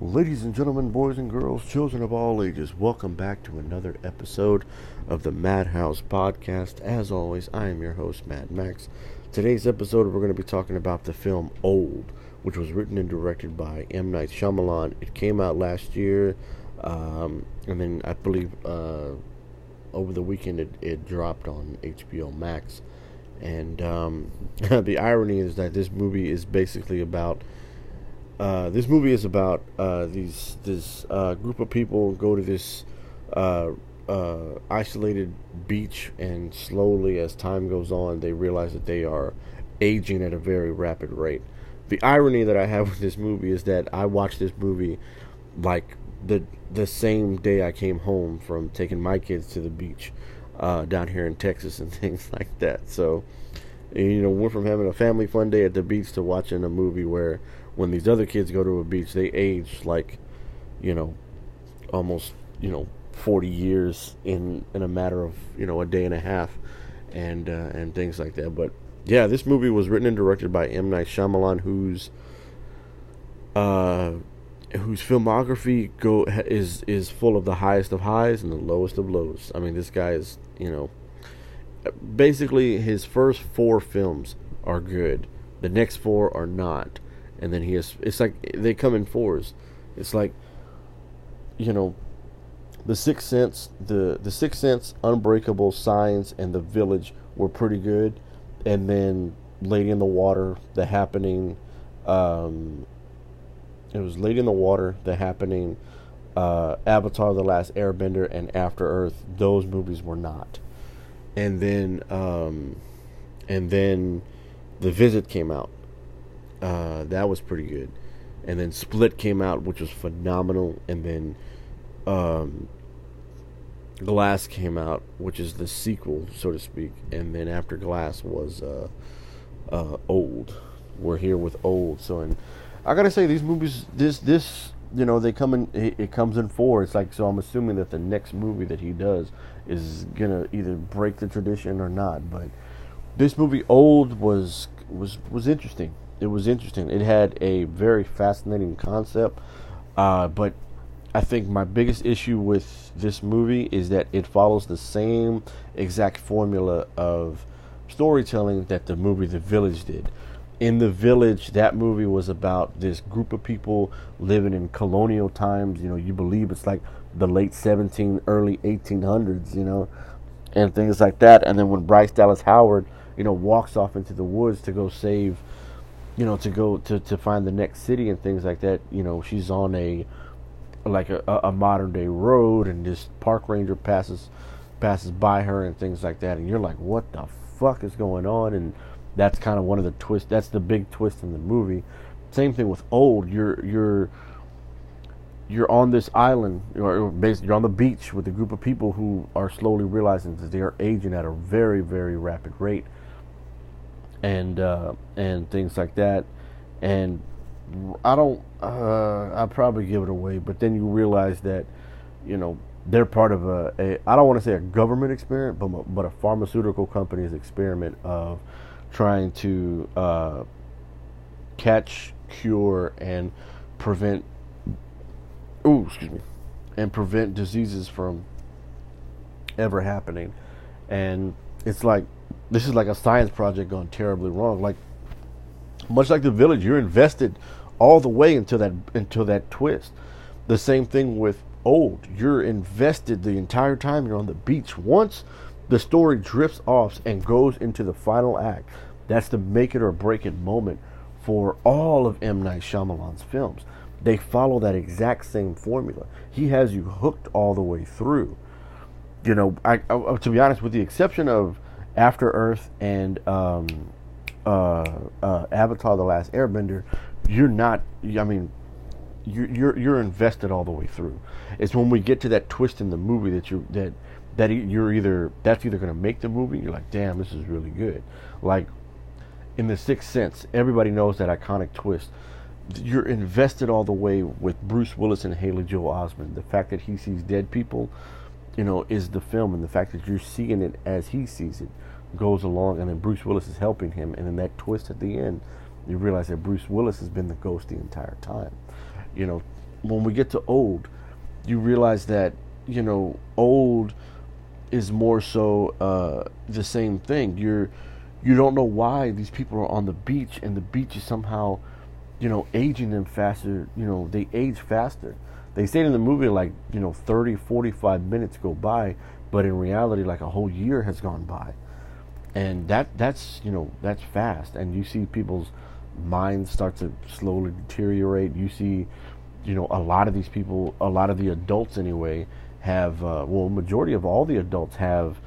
Ladies and gentlemen, boys and girls, children of all ages, welcome back to another episode of the Madhouse Podcast. As always, I am your host, Mad Max. Today's episode, we're going to be talking about the film Old, which was written and directed by M. Night Shyamalan. It came out last year, um, and then I believe uh, over the weekend it, it, dropped on HBO Max. And um, the irony is that this movie is basically about uh, this movie is about uh, these this uh, group of people go to this uh, uh, isolated beach, and slowly, as time goes on, they realize that they are aging at a very rapid rate. The irony that I have with this movie is that I watched this movie like the the same day I came home from taking my kids to the beach down here in Texas and things like that. So, you know, went from having a family fun day at the beach to watching a movie where when these other kids go to a beach, they age like, you know, almost, you know, 40 years in in a matter of, you know, a day and a half and uh, and things like that. But yeah, this movie was written and directed by M Night Shyamalan whose uh whose filmography go is is full of the highest of highs and the lowest of lows. I mean, this guy is, you know, basically his first four films are good. The next four are not and then he has it's like they come in fours. It's like you know the sixth sense the the sixth sense unbreakable signs and the village were pretty good. And then lady in the water the happening um it was lady in the water the happening uh avatar the last airbender and after earth. Those movies were not. And then um and then the visit came out uh, that was pretty good. And then Split came out, which was phenomenal. And then um, Glass came out, which is the sequel, so to speak. And then after Glass was uh, uh, Old. We're here with Old. So, and I gotta say, these movies, this this you know, they come in. It, it comes in four. It's like so. I'm assuming that the next movie that he does is gonna either break the tradition or not. But this movie, Old, was was was interesting it was interesting. It had a very fascinating concept, uh, but I think my biggest issue with this movie is that it follows the same exact formula of storytelling that the movie The Village did. In The Village, that movie was about this group of people living in colonial times. You know, you believe it's like the late 17, early 1800s, you know, and things like that. And then when Bryce Dallas Howard, you know, walks off into the woods to go save you know, to go to, to find the next city and things like that, you know, she's on a like a, a modern day road and this park ranger passes passes by her and things like that and you're like, What the fuck is going on? And that's kind of one of the twists that's the big twist in the movie. Same thing with old, you're you're you're on this island, or basically you're on the beach with a group of people who are slowly realizing that they are aging at a very, very rapid rate and uh, and things like that. And I don't. Uh, I probably give it away, but then you realize that you know they're part of a. a I don't want to say a government experiment, but but a pharmaceutical company's experiment of trying to uh, catch, cure, and prevent. Oh, excuse me, and prevent diseases from ever happening, and it's like this is like a science project gone terribly wrong. Like much like the village, you're invested all the way until that until that twist. The same thing with old. You're invested the entire time you're on the beach. Once the story drifts off and goes into the final act, that's the make it or break it moment for all of M. Night Shyamalan's films. They follow that exact same formula. He has you hooked all the way through. You know, I, I to be honest, with the exception of after Earth and um, uh, uh, Avatar: The Last Airbender, you're not. I mean, you're, you're you're invested all the way through. It's when we get to that twist in the movie that you that that you're either that's either going to make the movie. You're like, damn, this is really good. Like in the Sixth Sense, everybody knows that iconic twist. You're invested all the way with Bruce Willis and Haley Joel Osment. The fact that he sees dead people, you know, is the film, and the fact that you're seeing it as he sees it goes along, and then Bruce Willis is helping him, and then that twist at the end, you realize that Bruce Willis has been the ghost the entire time. You know, when we get to old, you realize that you know old is more so uh, the same thing. You're you don't know why these people are on the beach, and the beach is somehow you know aging them faster. You know they age faster. They say in the movie like you know 30, 45 minutes go by, but in reality, like a whole year has gone by, and that that's you know that's fast. And you see people's minds start to slowly deteriorate. You see, you know, a lot of these people, a lot of the adults anyway, have uh, well, majority of all the adults have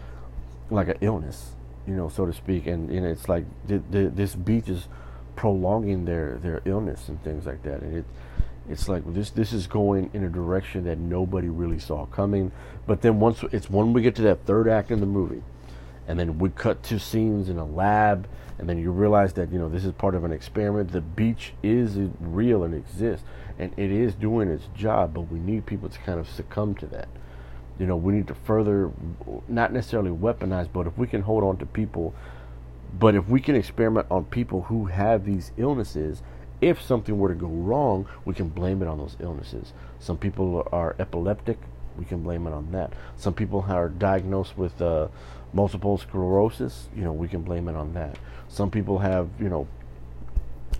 like an illness, you know, so to speak, and, and it's like th- th- this beach is prolonging their their illness and things like that, and it it's like this this is going in a direction that nobody really saw coming. But then once it's when we get to that third act in the movie, and then we cut to scenes in a lab, and then you realize that you know this is part of an experiment. The beach is real and exists, and it is doing its job. But we need people to kind of succumb to that. You know, we need to further, not necessarily weaponize, but if we can hold on to people, but if we can experiment on people who have these illnesses if something were to go wrong, we can blame it on those illnesses. Some people are epileptic, we can blame it on that. Some people are diagnosed with uh, multiple sclerosis, you know, we can blame it on that. Some people have, you know,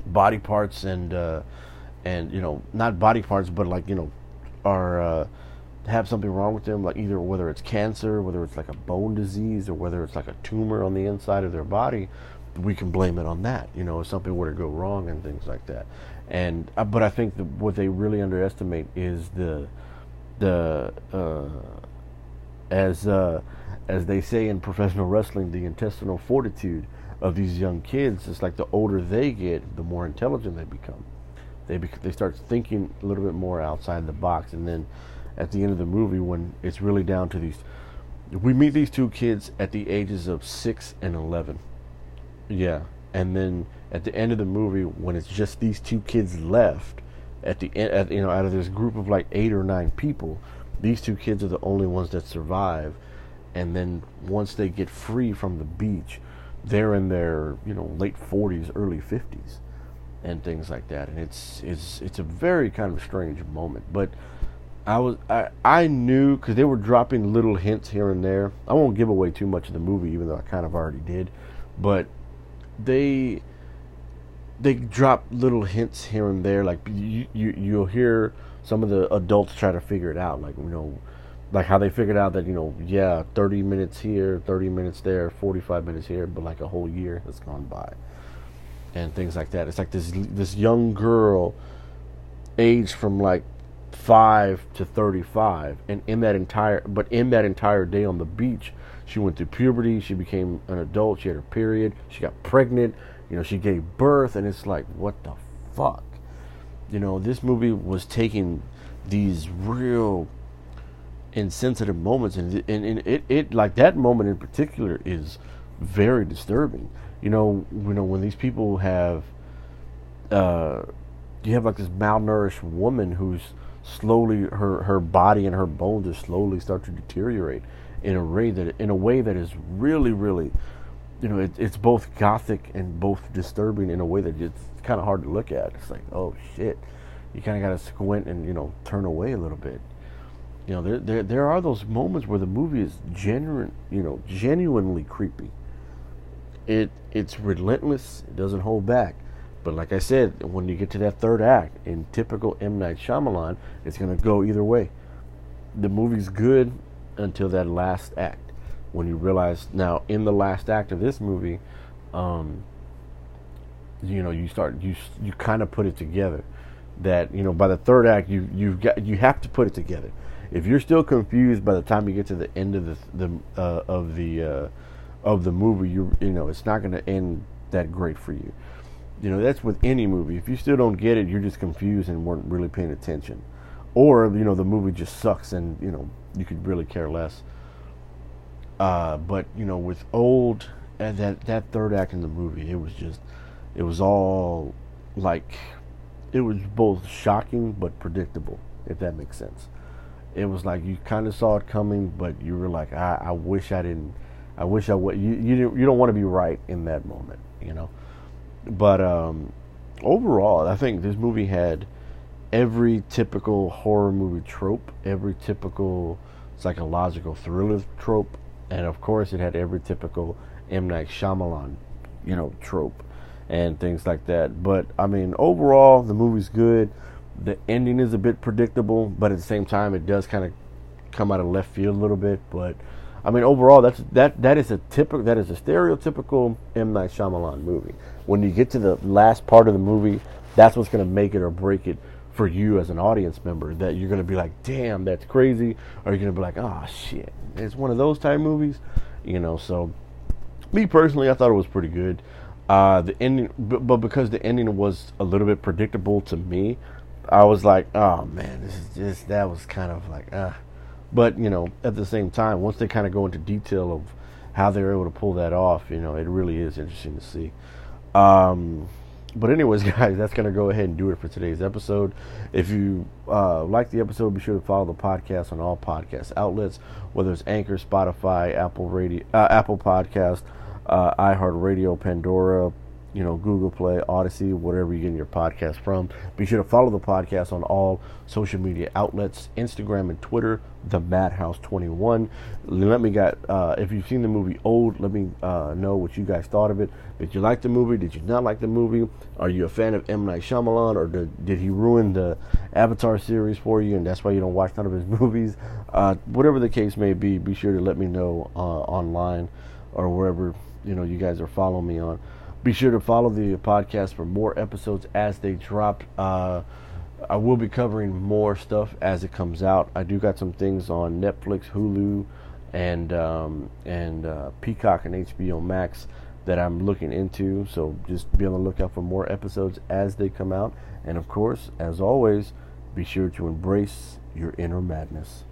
body parts and uh, and you know, not body parts, but like you know, are uh, have something wrong with them, like either whether it's cancer, whether it's like a bone disease, or whether it's like a tumor on the inside of their body we can blame it on that. You know, if something were to go wrong and things like that. And uh, but I think what they really underestimate is the the uh, as uh, as they say in professional wrestling, the intestinal fortitude of these young kids. It's like the older they get, the more intelligent they become. They bec- they start thinking a little bit more outside the box, and then at the end of the movie, when it's really down to these, we meet these two kids at the ages of six and eleven yeah, and then at the end of the movie, when it's just these two kids left, at the end, at, you know, out of this group of like eight or nine people, these two kids are the only ones that survive. And then once they get free from the beach, they're in their you know late forties, early fifties, and things like that. And it's it's it's a very kind of strange moment, but. I was I, I knew because they were dropping little hints here and there. I won't give away too much of the movie, even though I kind of already did. But they they drop little hints here and there. Like you, you you'll hear some of the adults try to figure it out. Like you know, like how they figured out that you know, yeah, thirty minutes here, thirty minutes there, forty-five minutes here, but like a whole year has gone by, and things like that. It's like this this young girl, aged from like five to thirty-five, and in that entire but in that entire day on the beach, she went through puberty. She became an adult. She had her period. She got pregnant. You know, she gave birth, and it's like, what the fuck? You know, this movie was taking these real insensitive moments, and, and, and it, it like that moment in particular is very disturbing. You know, you know when these people have, uh, you have like this malnourished woman who's slowly her her body and her bones just slowly start to deteriorate in a way that in a way that is really really you know it, it's both gothic and both disturbing in a way that it's kind of hard to look at. It's like oh shit. You kind of got to squint and you know turn away a little bit. You know there, there there are those moments where the movie is genuine you know genuinely creepy. It it's relentless. It doesn't hold back but like I said, when you get to that third act, in typical M. Night Shyamalan, it's gonna go either way. The movie's good until that last act. When you realize now in the last act of this movie um, you know you start you you kind of put it together. That you know by the third act you you've got you have to put it together. If you're still confused by the time you get to the end of the the uh, of the uh, of the movie you you know it's not to end that great for you you know that's with any movie if you still don't get it you're just confused and weren't really paying attention or you know the movie just sucks and you know you could really care less. Uh, but you know, with old and that that third act in the movie, it was just, it was all like, it was both shocking but predictable, if that makes sense. It was like you kind of saw it coming, but you were like, I, I wish I didn't. I wish I would. You you you don't want to be right in that moment, you know. But um, overall, I think this movie had every typical horror movie trope, every typical psychological thriller trope, and of course, it had every typical M Night Shyamalan, you know, trope and things like that. But I mean, overall, the movie's good. The ending is a bit predictable, but at the same time, it does kind of come out of left field a little bit. But I mean, overall, that's that that is a typical that is a stereotypical M Night Shyamalan movie. When you get to the last part of the movie, that's what's going to make it or break it for you as an audience member. That you're going to be like, "Damn, that's crazy," or you're going to be like, "Oh shit, it's one of those type movies," you know. So, me personally, I thought it was pretty good. Uh, the ending, but, but because the ending was a little bit predictable to me, I was like, "Oh man, this is just that was kind of like ah." Uh. But you know, at the same time, once they kind of go into detail of how they're able to pull that off, you know, it really is interesting to see. Um, but anyways, guys, that's gonna go ahead and do it for today's episode. If you uh, like the episode, be sure to follow the podcast on all podcast outlets, whether it's Anchor, Spotify, Apple Radio, uh, Apple Podcast, uh, iHeartRadio, Pandora, you know, Google Play, Odyssey, whatever you get your podcast from. Be sure to follow the podcast on all social media outlets, Instagram and Twitter, the Madhouse21. Let me get uh, if you've seen the movie Old, let me uh, know what you guys thought of it. Did you like the movie? Did you not like the movie? Are you a fan of M Night Shyamalan, or did, did he ruin the Avatar series for you, and that's why you don't watch none of his movies? Uh, whatever the case may be, be sure to let me know uh, online or wherever you know you guys are following me on. Be sure to follow the podcast for more episodes as they drop. Uh, I will be covering more stuff as it comes out. I do got some things on Netflix, Hulu, and um, and uh, Peacock and HBO Max that I'm looking into. So just be on the lookout for more episodes as they come out. And of course, as always, be sure to embrace your inner madness.